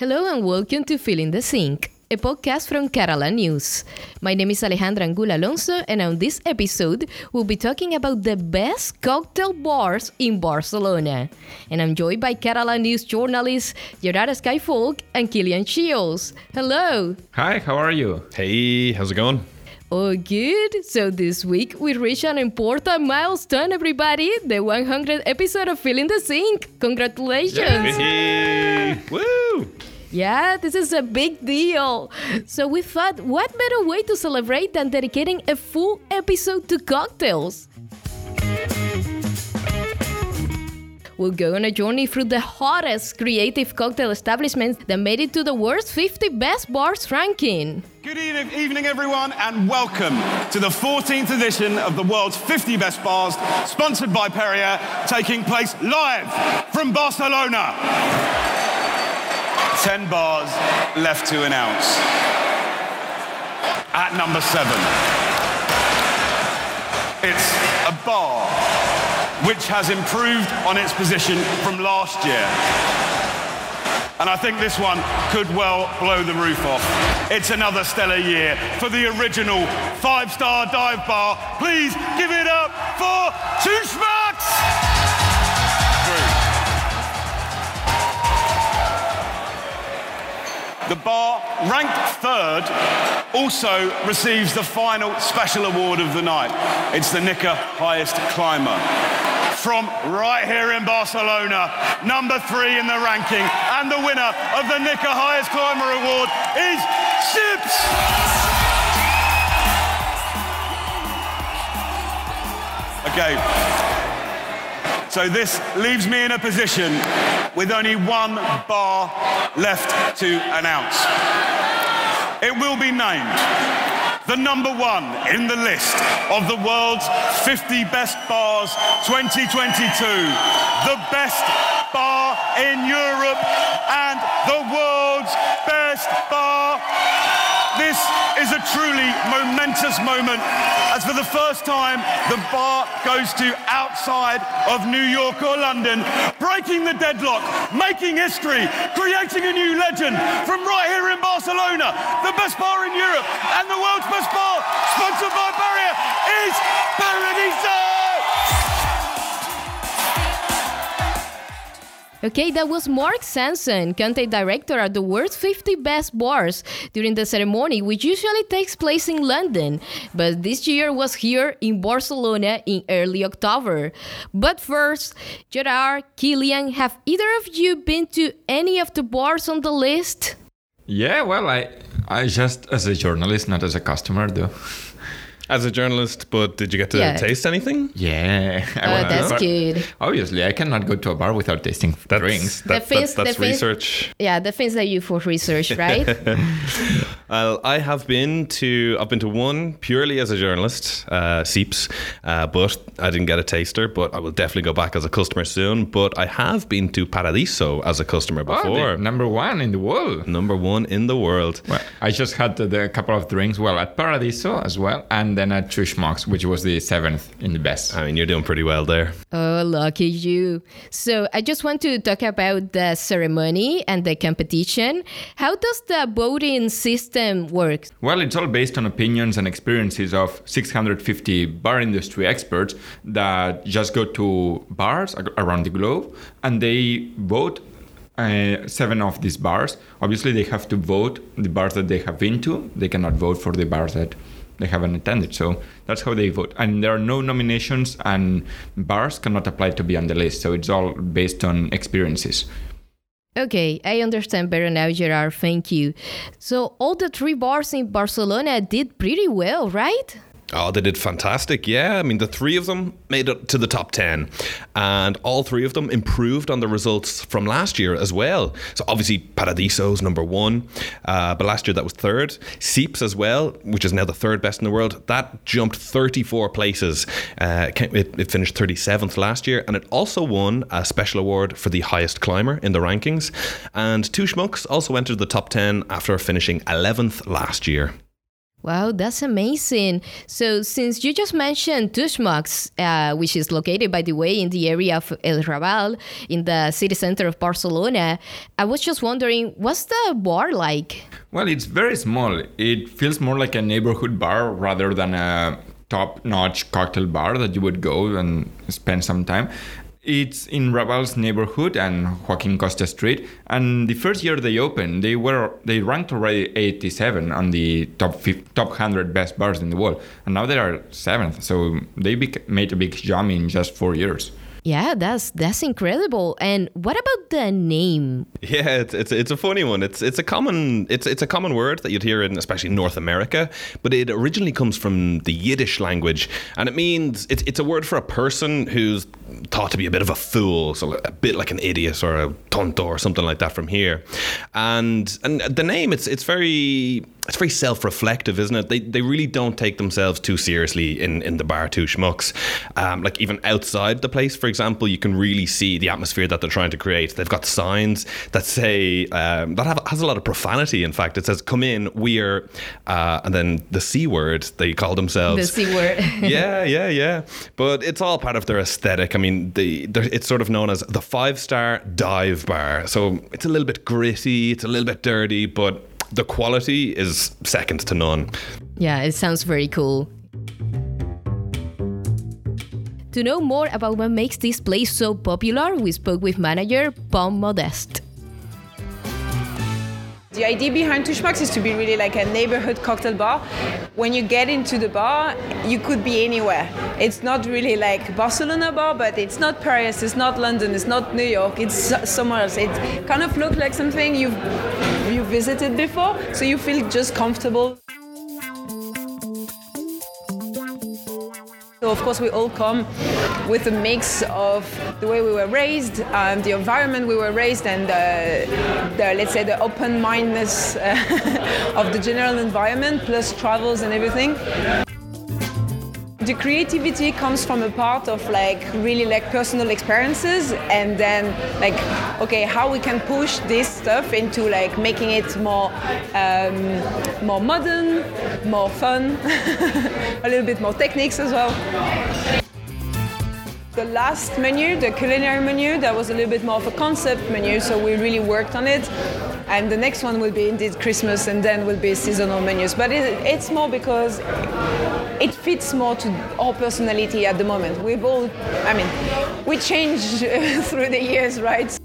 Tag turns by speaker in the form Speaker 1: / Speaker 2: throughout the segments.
Speaker 1: Hello and welcome to Filling the Sink, a podcast from Catalan News. My name is Alejandra Angula Alonso, and on this episode, we'll be talking about the best cocktail bars in Barcelona. And I'm joined by Catalan News journalists Gerard Skyfolk and Kilian Shields. Hello.
Speaker 2: Hi, how are you?
Speaker 3: Hey, how's it going?
Speaker 1: Oh, good. So this week we reached an important milestone, everybody. The 100th episode of Filling the Sink. Congratulations.
Speaker 3: Hey, woo!
Speaker 1: Yeah, this is a big deal. So we thought, what better way to celebrate than dedicating a full episode to cocktails? We'll go on a journey through the hottest creative cocktail establishments that made it to the world's 50 best bars ranking.
Speaker 4: Good evening, everyone, and welcome to the 14th edition of the world's 50 best bars, sponsored by Perrier, taking place live from Barcelona. 10 bars left to announce. At number seven, it's a bar which has improved on its position from last year. And I think this one could well blow the roof off. It's another stellar year for the original five star dive bar. Please give it up for Two Schmucks! The bar, ranked third, also receives the final special award of the night. It's the Nikka Highest Climber. From right here in Barcelona, number three in the ranking, and the winner of the Nikka Highest Climber Award is Sips! Okay. So this leaves me in a position with only one bar left to announce. It will be named the number one in the list of the world's 50 best bars 2022, the best bar in Europe, and the world's best bar. This is a truly momentous moment as for the first time the bar goes to outside of New York or London, breaking the deadlock, making history, creating a new legend from right here in Barcelona. The best bar in Europe and the world's best bar, sponsored by Perrier, is Paradiso!
Speaker 1: Okay, that was Mark Sansom, content director at the world's 50 best bars during the ceremony, which usually takes place in London, but this year was here in Barcelona in early October. But first, Gerard, Kilian, have either of you been to any of the bars on the list?
Speaker 2: Yeah, well, I, I just as a journalist, not as a customer, though.
Speaker 3: As a journalist, but did you get to
Speaker 1: Yeah.
Speaker 3: taste anything?
Speaker 2: Yeah, I
Speaker 1: Oh,
Speaker 2: went to a
Speaker 1: that's good.
Speaker 2: Obviously, I cannot go to a bar without tasting
Speaker 3: That's,
Speaker 2: drinks.
Speaker 3: that-
Speaker 1: The
Speaker 3: that's,
Speaker 1: things-
Speaker 3: that's
Speaker 1: the things-
Speaker 3: research.
Speaker 1: Yeah, the things that you for research, right?
Speaker 3: Well, I have been to I've been to one purely as a journalist, uh, Sips, uh, but I didn't get a taster. But I will definitely go back as a customer soon. But I have been to Paradiso as a customer
Speaker 2: Oh,
Speaker 3: before.
Speaker 2: the number one in the world.
Speaker 3: Number one in the world.
Speaker 2: Well, I just had the, the couple of drinks, well, at Paradiso as well, and then at Two Schmucks, which was the seventh in the best.
Speaker 3: I mean, you're doing pretty well there.
Speaker 1: Oh, lucky you. So, I just want to talk about the ceremony and the competition. How does the voting system work?
Speaker 2: Well, it's all based on opinions and experiences of 650 bar industry experts that just go to bars around the globe and they vote uh, seven of these bars. Obviously, they have to vote the bars that they have been to. They cannot vote for the bars that they haven't attended. So that's how they vote. And there are no nominations, and bars cannot apply to be on the list. So it's all based on experiences.
Speaker 1: Okay, I understand better now, Gerard. Thank you. So, all the three bars in Barcelona did pretty well, right?
Speaker 3: Oh, they did fantastic. Yeah, I mean, the three of them made it to the top 10, and all three of them improved on the results from last year as well. So, obviously, Paradiso's number one, uh, but last year that was third. Sips as well, which is now the third best in the world, that jumped 34 places. Uh, it it, finished 37th last year, and it also won a special award for the highest climber in the rankings. And Two Schmucks also entered the top 10 after finishing 11th last year.
Speaker 1: Wow, that's amazing. So, since you just mentioned Two Schmucks, uh, which is located, by the way, in the area of El Raval, in the city center of Barcelona, I was just wondering, what's the bar like?
Speaker 2: Well, it's very small. It feels more like a neighborhood bar rather than a top notch cocktail bar that you would go and spend some time. It's in Raval's neighborhood and Joaquin Costa Street. And the first year they opened, they were they ranked already 87 on the top 50, top 100 best bars in the world, and now they are seventh. So they made a big jump in just four years.
Speaker 1: Yeah, that's that's incredible. And what about the name?
Speaker 3: Yeah, it's, it's it's a funny one. It's it's a common it's it's a common word that you'd hear in especially North America, but it originally comes from the Yiddish language, and it means it's it's a word for a person who's thought to be a bit of a fool, so a bit like an idiot or a tonto or something like that from here. And and the name it's it's very it's very self-reflective, isn't it? They, they really don't take themselves too seriously in, in the bar two schmucks. Um, like even outside the place, for example, you can really see the atmosphere that they're trying to create. They've got signs that say um, that have, has a lot of profanity. In fact, it says "Come in, we're," uh, and then the c word. They call themselves
Speaker 1: the c word.
Speaker 3: yeah, yeah, yeah. But it's all part of their aesthetic. I mean, the it's sort of known as the five star dive bar. So it's a little bit gritty, it's a little bit dirty, but the quality is second to none.
Speaker 1: Yeah, it sounds very cool. To know more about what makes this place so popular, we spoke with manager Pom Modeste.
Speaker 5: The idea behind Two Schmucks is to be really like a neighborhood cocktail bar. When you get into the bar, you could be anywhere. It's not really like Barcelona bar, but it's not Paris, it's not London, it's not New York, it's somewhere else. It kind of looks like something you've you visited before, so you feel just comfortable. So of course we all come with a mix of the way we were raised, um, the environment we were raised, and the, the let's say the open-mindedness uh, of the general environment, plus travels and everything the creativity comes from a part of like really like personal experiences and then like okay how we can push this stuff into like making it more um, more modern more fun a little bit more techniques as well the last menu, the culinary menu, that was a little bit more of a concept menu, so we really worked on it. And the next one will be indeed Christmas, and then will be seasonal menus. But it, it's more because it fits more to our personality at the moment. We've all, I mean, we change through the years, right?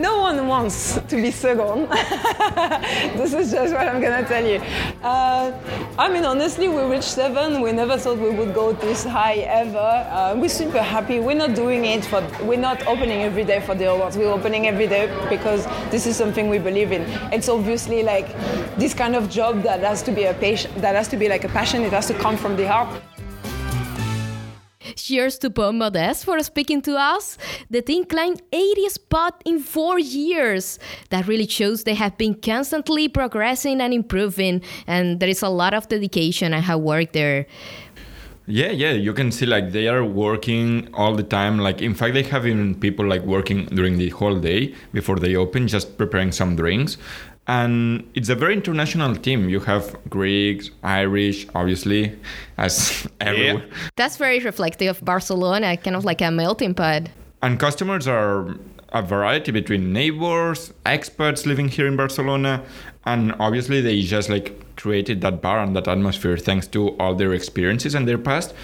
Speaker 5: No one wants to be second. this is just what I'm gonna tell you. Uh, I mean, honestly, we reached seven. We never thought we would go this high ever. Uh, we're super happy. We're not doing it for. We're not opening every day for the awards. We're opening every day because this is something we believe in. It's obviously like this kind of job that has to be a passion. That has to be like a passion. It has to come from the heart.
Speaker 1: Cheers to Pom Modeste for speaking to us. The team climbed 80 spot in four years. That really shows they have been constantly progressing and improving, and there is a lot of dedication and hard work there.
Speaker 2: Yeah, yeah, you can see like they are working all the time. Like in fact, they have even people like working during the whole day before they open, just preparing some drinks. And it's a very international team. You have Greeks, Irish, obviously, as everywhere. Yeah.
Speaker 1: That's very reflective of Barcelona, kind of like a melting pot.
Speaker 2: And customers are a variety between neighbors, expats living here in Barcelona, and obviously they just like created that bar and that atmosphere thanks to all their experiences and their past.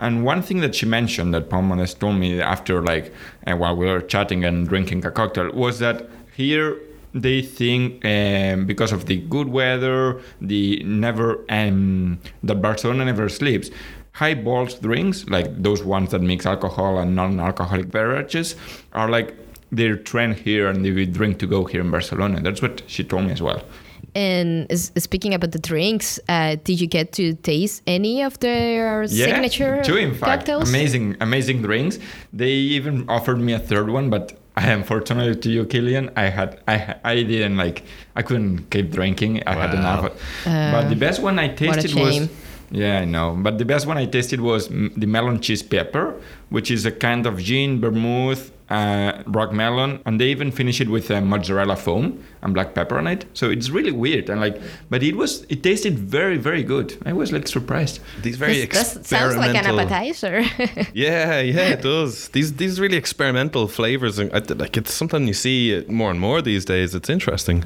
Speaker 2: And one thing that she mentioned that Pom Modeste told me after like uh, while we were chatting and drinking a cocktail was that here they think um, because of the good weather, the never um, that Barcelona never sleeps. High balls drinks, like those ones that mix alcohol and non-alcoholic beverages, are like their trend here, and they drink to go here in Barcelona. That's what she told me as well.
Speaker 1: And speaking about the drinks, uh, did you get to taste any of their
Speaker 2: yeah,
Speaker 1: signature
Speaker 2: two, in fact.
Speaker 1: cocktails?
Speaker 2: Amazing, amazing drinks. They even offered me a third one, but unfortunately to you, Killian, I had I I didn't like I couldn't keep drinking. I wow. had enough. Uh, but the best one I tasted was yeah, I know. But the best one I tasted was the melon cheese pepper, which is a kind of gin, vermouth, uh, rock melon, and they even finish it with uh, mozzarella foam and black pepper on it. So it's really weird and like, but it was it tasted very very good. I was like surprised.
Speaker 3: These very
Speaker 1: This- this sounds like an appetizer.
Speaker 3: Yeah, yeah, it does. These these really experimental flavors, and I- like it's something you see more and more these days. It's interesting.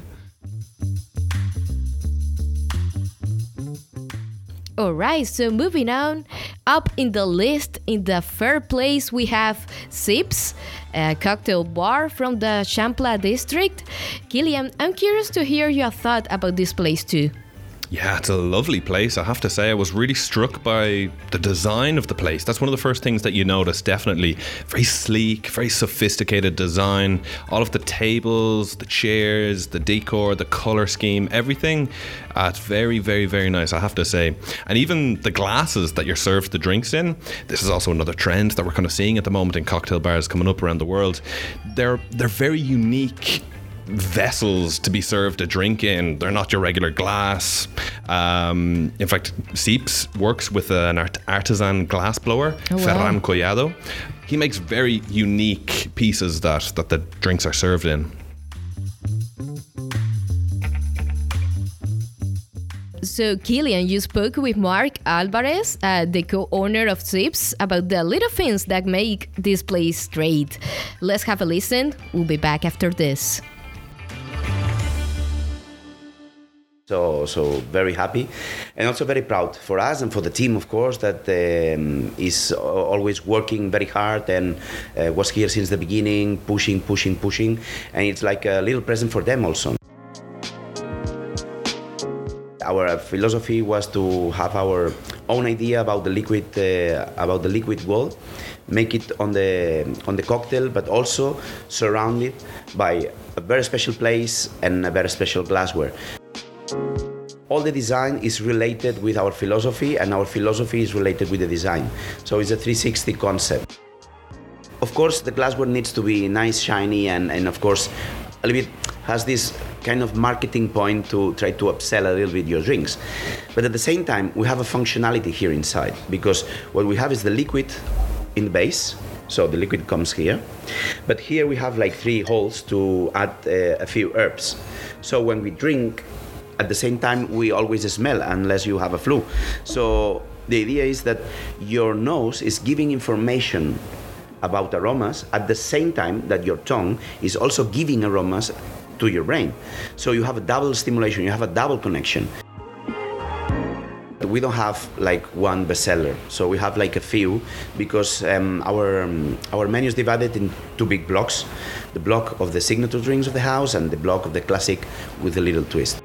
Speaker 1: All right, so moving on, up in the list, in the third place, we have Sips, a cocktail bar from the Eixample district. Killian, I'm curious to hear your thought about this place too.
Speaker 3: Yeah, it's a lovely place. I have to say, I was really struck by the design of the place. That's one of the first things that you notice, definitely. Very sleek, very sophisticated design. All of the tables, the chairs, the decor, the color scheme, everything. Uh, it's very, very, very nice, I have to say. And even the glasses that you're served the drinks in. This is also another trend that we're kind of seeing at the moment in cocktail bars coming up around the world. They're they're very unique vessels to be served a drink in. They're not your regular glass. Um, in fact, Sips works with an art- artisan glass blower,
Speaker 1: Oh, wow.
Speaker 3: Ferran Collado. He makes very unique pieces that, that the drinks are served in.
Speaker 1: So, Killian, you spoke with Mark Alvarez, uh, the co owner of Sips, about the little things that make this place great. Let's have a listen. We'll be back after this.
Speaker 6: So, so very happy, and also very proud for us and for the team, of course, that um, is always working very hard and uh, was here since the beginning, pushing, pushing, pushing, and it's like a little present for them also. Our philosophy was to have our own idea about the liquid, uh, about the liquid gold, make it on the on the cocktail, but also surround it by a very special place and a very special glassware all the design is related with our philosophy and our philosophy is related with the design. So it's a 360 concept. Of course the glassware needs to be nice shiny and, and of course a little bit has this kind of marketing point to try to upsell a little bit your drinks. But at the same time we have a functionality here inside because what we have is the liquid in the base. So the liquid comes here. But here we have like three holes to add uh, a few herbs. So when we drink at the same time we always smell unless you have a flu. So the idea is that your nose is giving information about aromas at the same time that your tongue is also giving aromas to your brain. So you have a double stimulation you have a double connection. We don't have like one bestseller. So we have like a few because um, our um, our menu is divided in two big blocks. The block of the signature drinks of the house and the block of the classic with a little twist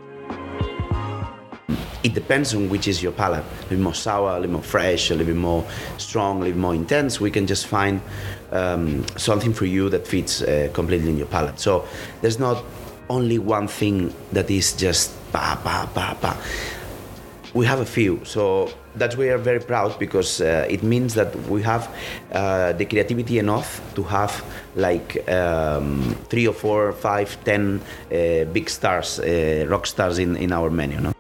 Speaker 6: it depends on which is your palate. A little more sour, a little more fresh, a little bit more strong, a little more intense. We can just find um, something for you that fits uh, completely in your palate. So there's not only one thing that is just pa pa pa pa. We have a few, so that's why we are very proud because uh, it means that we have uh, the creativity enough to have like um, three or four, five, ten uh, big stars, uh, rock stars in, in our menu. No?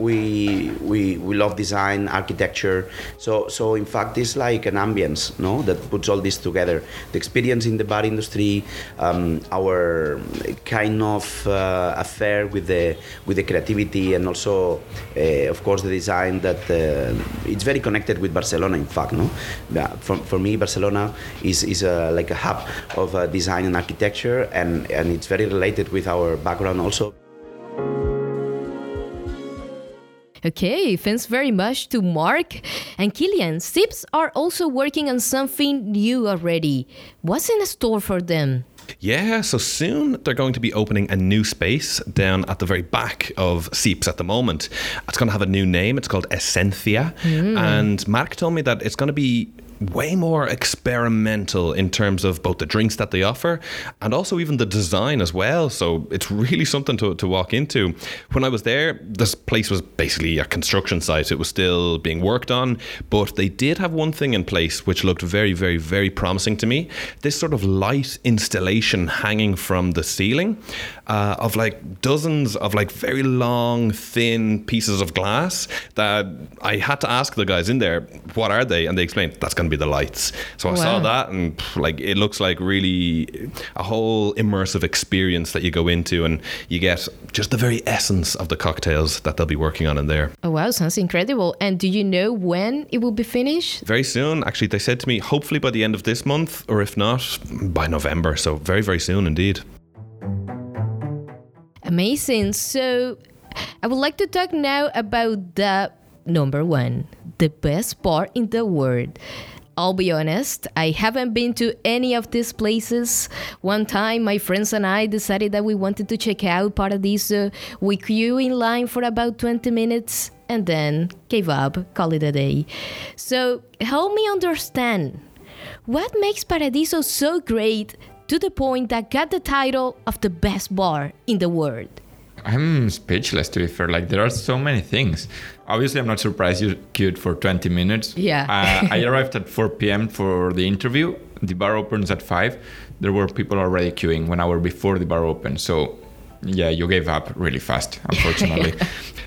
Speaker 6: We we we love design architecture. So so in fact it's like an ambience no? That puts all this together. The experience in the bar industry um, our kind of uh, affair with the with the creativity and also uh, of course the design that uh, it's very connected with barcelona in fact no? Yeah, for, for me barcelona is is a, like a hub of uh, design and architecture and and it's very related with our background also
Speaker 1: Okay, thanks very much to Mark. And Killian, Sips are also working on something new already. What's in store for them?
Speaker 3: Yeah, so soon they're going to be opening a new space down at the very back of Sips at the moment. It's going to have a new name. It's called Essentia. Hmm. And Mark told me that it's going to be way more experimental in terms of both the drinks that they offer and also even the design as well. So it's really something to, to walk into. When I was there, this place was basically a construction site. It was still being worked on, but they did have one thing in place which looked very, very, very promising to me. This sort of light installation hanging from the ceiling uh, of like dozens of like very long, thin pieces of glass that I had to ask the guys in there, what are they? And they explained that's going to be the lights. So I saw that, and like it looks like really a whole immersive experience that you go into, and you get just the very essence of the cocktails that they'll be working on in there.
Speaker 1: Oh wow, sounds incredible. And do you know when it will be finished?
Speaker 3: Very soon, actually, they said to me, hopefully by the end of this month, or if not, by November. So very, very soon indeed.
Speaker 1: Amazing. So I would like to talk now about the number one, the best bar in the world. I'll be honest, I haven't been to any of these places. One time, my friends and I decided that we wanted to check out Paradiso. We queue in line for about 20 minutes and then gave up, call it a day. So, help me understand what makes Paradiso so great to the point that got the title of the best bar in the world?
Speaker 2: I'm speechless to be fair. Like there are so many things. Obviously, I'm not surprised you queued for 20 minutes.
Speaker 1: Yeah.
Speaker 2: uh, I arrived at 4 p.m. for the interview. The bar opens at 5. There were people already queuing one hour before the bar opened. So, yeah, you gave up really fast, unfortunately.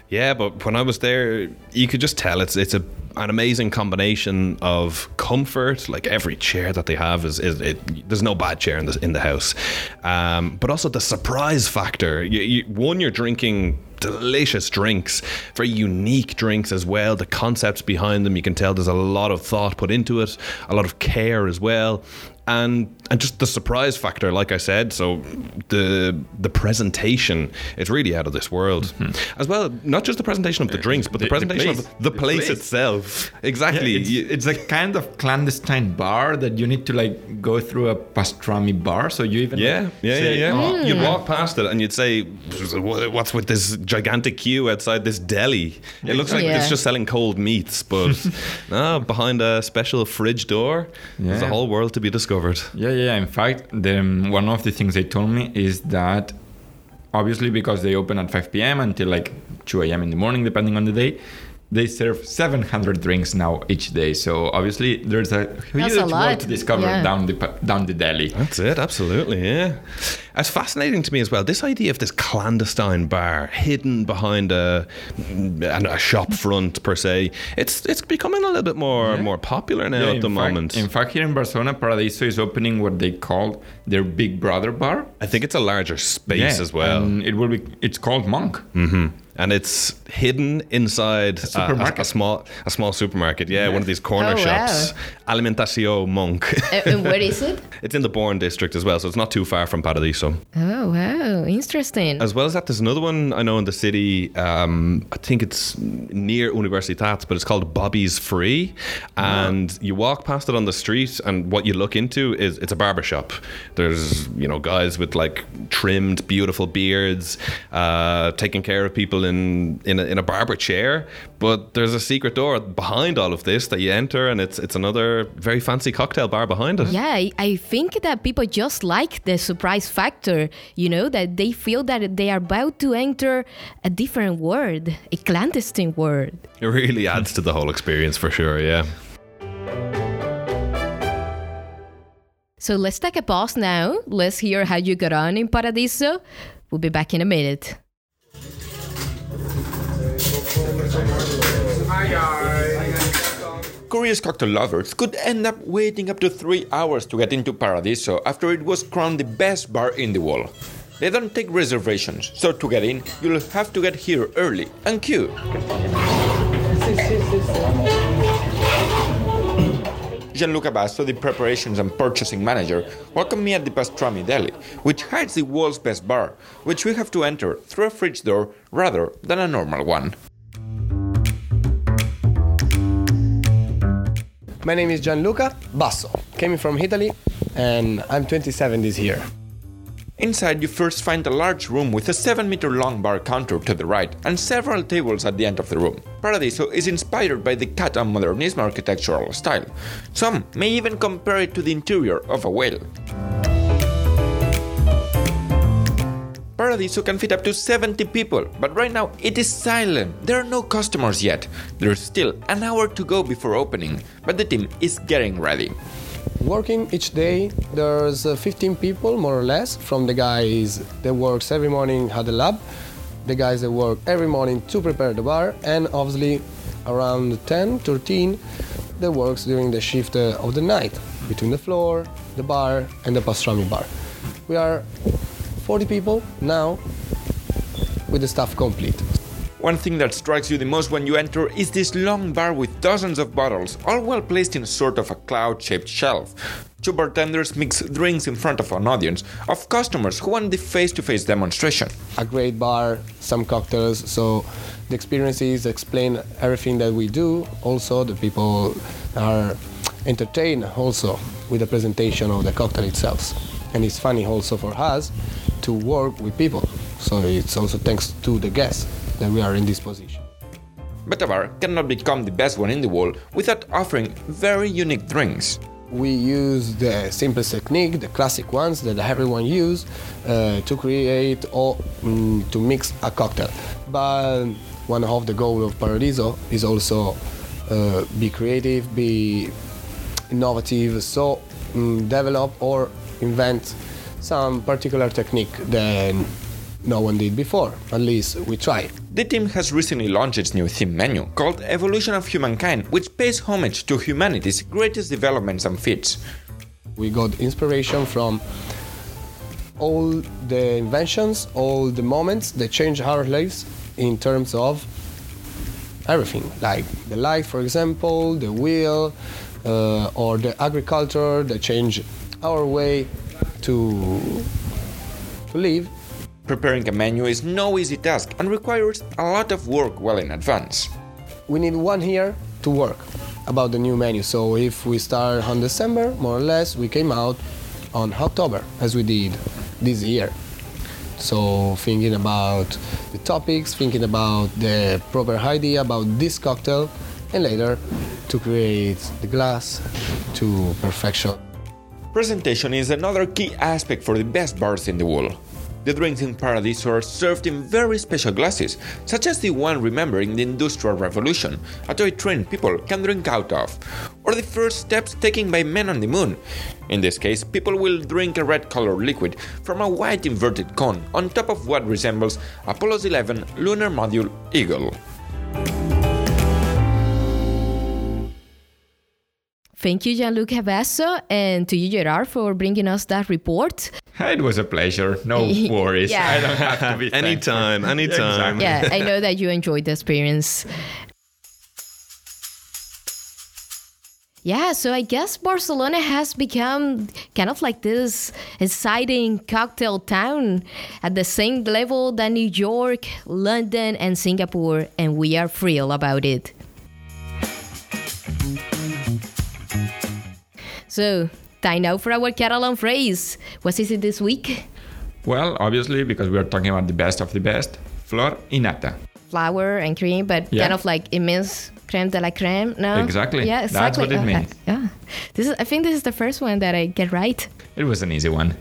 Speaker 3: Yeah, but when I was there, you could just tell it's it's a an amazing combination of comfort. Like every chair that they have is, is it, there's no bad chair in the in the house, um, but also the surprise factor. You, you, one, you're drinking delicious drinks, very unique drinks as well. The concepts behind them, you can tell there's a lot of thought put into it, a lot of care as well. And and just the surprise factor, like I said, so the the presentation is really out of this world, as well. Not just the presentation of the drinks, but the,
Speaker 2: Mm-hmm. The- the
Speaker 3: presentation
Speaker 2: place.
Speaker 3: of the,
Speaker 2: The
Speaker 3: place,
Speaker 2: place.
Speaker 3: itself.
Speaker 2: Yeah,
Speaker 3: Exactly.
Speaker 2: it's,
Speaker 3: You-
Speaker 2: it's a kind of clandestine bar that you need to like go through a pastrami bar. So you even
Speaker 3: Yeah,
Speaker 2: like,
Speaker 3: yeah,
Speaker 2: say,
Speaker 3: yeah, yeah.
Speaker 2: "Oh,
Speaker 3: You'd walk past it and you'd say, "What's with this gigantic queue outside this deli?" It looks like
Speaker 1: Yeah.
Speaker 3: it's just selling cold meats, but no, behind a special fridge door, there's a whole world to be discovered.
Speaker 2: Yeah, yeah. In fact, the, um, one of the things they told me is that obviously because they open at 5 p.m. until like 2 a.m. in the morning, depending on the day, they serve 700 drinks now each day. So obviously there's a huge
Speaker 1: That's a
Speaker 2: world
Speaker 1: lot.
Speaker 2: to discover
Speaker 1: Yeah.
Speaker 2: down the down the deli.
Speaker 3: That's it, absolutely, yeah. It's fascinating to me as well. This idea of this clandestine bar hidden behind a, a shop front per se. It's it's becoming a little bit more more popular now
Speaker 2: Yeah,
Speaker 3: at the
Speaker 2: fact-
Speaker 3: moment.
Speaker 2: In fact, here in Barcelona, Paradiso is opening what they call their Big Brother bar.
Speaker 3: I think it's a larger space
Speaker 2: Yeah,
Speaker 3: as well.
Speaker 2: And it will be. It's called Monk.
Speaker 3: hmm And it's hidden inside a, a, a small a small supermarket. Yeah, one of these corner
Speaker 1: Oh, wow.
Speaker 3: shops. Alimentación Monk.
Speaker 1: and, and where is it?
Speaker 3: it's in the Born district as well, so it's not too far from Paradiso.
Speaker 1: Oh wow, interesting.
Speaker 3: As well as that, there's another one I know in the city. Um, I think it's near Universitat, but it's called Bobby's Free. And you walk past it on the street, and what you look into is it's a barber shop. There's you know guys with like trimmed, beautiful beards, uh, taking care of people in in a, in a barber chair. But there's a secret door behind all of this that you enter, and it's it's another very fancy cocktail bar behind it.
Speaker 1: Yeah, I think that people just like the surprise factor, you know, that they feel that they are about to enter a different world, a clandestine world.
Speaker 3: It really adds to the whole experience for sure. Yeah.
Speaker 1: So let's take a pause now. Let's hear how you got on in Paradiso. We'll be back in a minute.
Speaker 2: Curious cocktail lovers could end up waiting up to three hours to get into Paradiso after it was crowned the best bar in the world. They don't take reservations, so to get in, you'll have to get here early and queue. Gianluca Basso, the preparations and purchasing manager, welcomed me at the Pastrami Deli, which hides the world's best bar, which we have to enter through a fridge door rather than a normal one.
Speaker 7: My name is Gianluca Basso. coming from Italy and I'm 27 this year.
Speaker 2: Inside, you first find a large room with a 7 meter long bar counter to the right and several tables at the end of the room. Paradiso is inspired by the Catan Modernismo architectural style. Some may even compare it to the interior of a whale. Paradiso can fit up to 70 people, but right now it is silent. There are no customers yet. There's still an hour to go before opening, but the team is getting ready.
Speaker 7: Working each day, there's uh, 15 people more or less from the guys that works every morning at the lab, the guys that work every morning to prepare the bar, and obviously around 10, 13, that works during the shift uh, of the night between the floor, the bar, and the pastrami bar. We are 40 people now with the staff complete.
Speaker 8: One thing that strikes you the most when you enter is this long bar with dozens of bottles, all well placed in sort of a cloud shaped shelf. Two bartenders mix drinks in front of an audience of customers who want the face to face demonstration.
Speaker 7: A great bar, some cocktails, so the experiences explain everything that we do. Also, the people are entertained also with the presentation of the cocktail itself. And it's funny also for us to work with people. So it's also thanks to the guests that we are in this position.
Speaker 8: But cannot become the best one in the world without offering very unique drinks.
Speaker 7: We use the simplest technique, the classic ones that everyone use, uh, to create or mm, to mix a cocktail. But one of the goal of Paradiso is also uh, be creative, be innovative, so mm, develop or invent some particular technique that no one did before. At least we try.
Speaker 8: The team has recently launched its new theme menu called Evolution of Humankind, which pays homage to humanity's greatest developments and feats.
Speaker 7: We got inspiration from all the inventions, all the moments that changed our lives in terms of everything, like the light, for example, the wheel, uh, or the agriculture that changed our way to, to live.
Speaker 8: Preparing a menu is no easy task and requires a lot of work well in advance.
Speaker 7: We need one year to work about the new menu. So if we start on December, more or less, we came out on October, as we did this year. So thinking about the topics, thinking about the proper idea about this cocktail, and later to create the glass to perfection.
Speaker 8: Presentation is another key aspect for the best bars in the world. The drinks in Paradiso are served in very special glasses, such as the one remembering the Industrial Revolution, a toy train people can drink out of, or the first steps taken by men on the moon. In this case, people will drink a red colored liquid from a white inverted cone on top of what resembles Apollo's 11 lunar module Eagle.
Speaker 1: Thank you, Gianluca Basso, and to you, Gerard, for bringing us that report.
Speaker 8: It was a pleasure. No worries.
Speaker 1: Yeah.
Speaker 8: I don't have to be.
Speaker 3: Anytime, anytime.
Speaker 8: Exactly.
Speaker 1: Yeah, I know that you enjoyed the experience. Yeah, so I guess Barcelona has become kind of like this exciting cocktail town at the same level that New York, London, and Singapore, and we are thrilled about it. So, time now for our Catalan phrase. What is it this week?
Speaker 8: Well, obviously, because we are talking about the best of the best, flor y nata.
Speaker 1: Flour and cream, but
Speaker 8: Yeah.
Speaker 1: kind of like immense creme de la creme, no?
Speaker 8: Exactly.
Speaker 1: Yeah,
Speaker 8: That's
Speaker 1: exactly.
Speaker 8: what it
Speaker 1: Uh,
Speaker 8: means.
Speaker 1: yeah. This is, I think this is the first one that I get right.
Speaker 8: It was an easy one.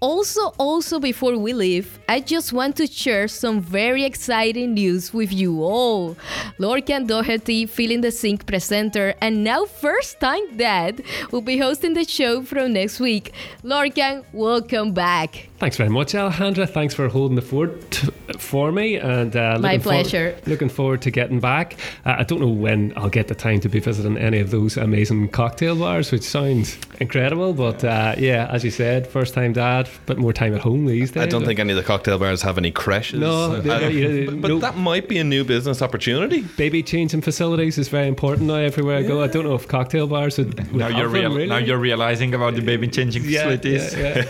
Speaker 1: Also, also before we leave, I just want to share some very exciting news with you all. Lorcan Doherty, Filling the Sink presenter, and now first time dad, will be hosting the show from next week. Lorcan, welcome back.
Speaker 9: Thanks very much, Alejandra. Thanks for holding the fort for me. And uh,
Speaker 1: My
Speaker 9: looking for-
Speaker 1: pleasure.
Speaker 9: looking forward to getting back. Uh, I don't know when I'll get the time to be visiting any of those amazing cocktail bars, which sounds incredible. But uh, yeah, as you said, first time dad, but more time at home these days.
Speaker 3: I don't think any of the cocktail bars have any creches.
Speaker 9: No,
Speaker 3: I-
Speaker 9: they- you-
Speaker 3: but, but
Speaker 9: no.
Speaker 3: that might be a new business opportunity.
Speaker 9: Baby changing facilities is very important now everywhere I go. I don't know if cocktail bars would, would
Speaker 8: Now you're,
Speaker 9: them, really.
Speaker 8: now you're realizing about the baby changing
Speaker 9: Yeah,
Speaker 8: facilities.
Speaker 9: yeah,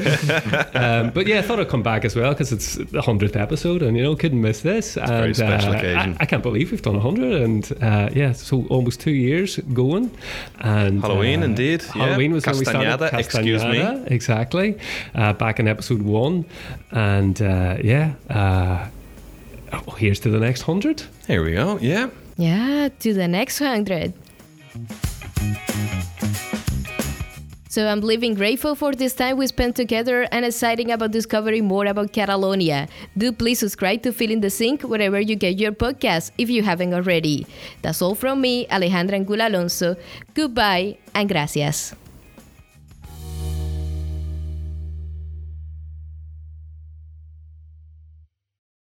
Speaker 9: yeah. um, but yeah, I thought I'd come back as well because it's the hundredth episode, and you know, couldn't miss this. and
Speaker 3: very special
Speaker 9: uh,
Speaker 3: occasion.
Speaker 9: I, I can't believe we've done hundred, and uh, yeah, so almost two years going. And
Speaker 3: Halloween,
Speaker 9: uh,
Speaker 3: indeed, yeah.
Speaker 9: Halloween was when we started.
Speaker 3: Castanyada, excuse me.
Speaker 9: Castanyada, exactly. Uh, back in episode one, and uh, yeah. Uh, oh, here's to the next hundred.
Speaker 3: Here we go. Yeah.
Speaker 1: Yeah, to the next hundred. So I'm living grateful for this time we spent together and exciting about discovering more about Catalonia. Do please subscribe to Fill Feeling the Sink wherever you get your podcast if you haven't already. That's all from me, Alejandra Angula Alonso. Goodbye and gracias.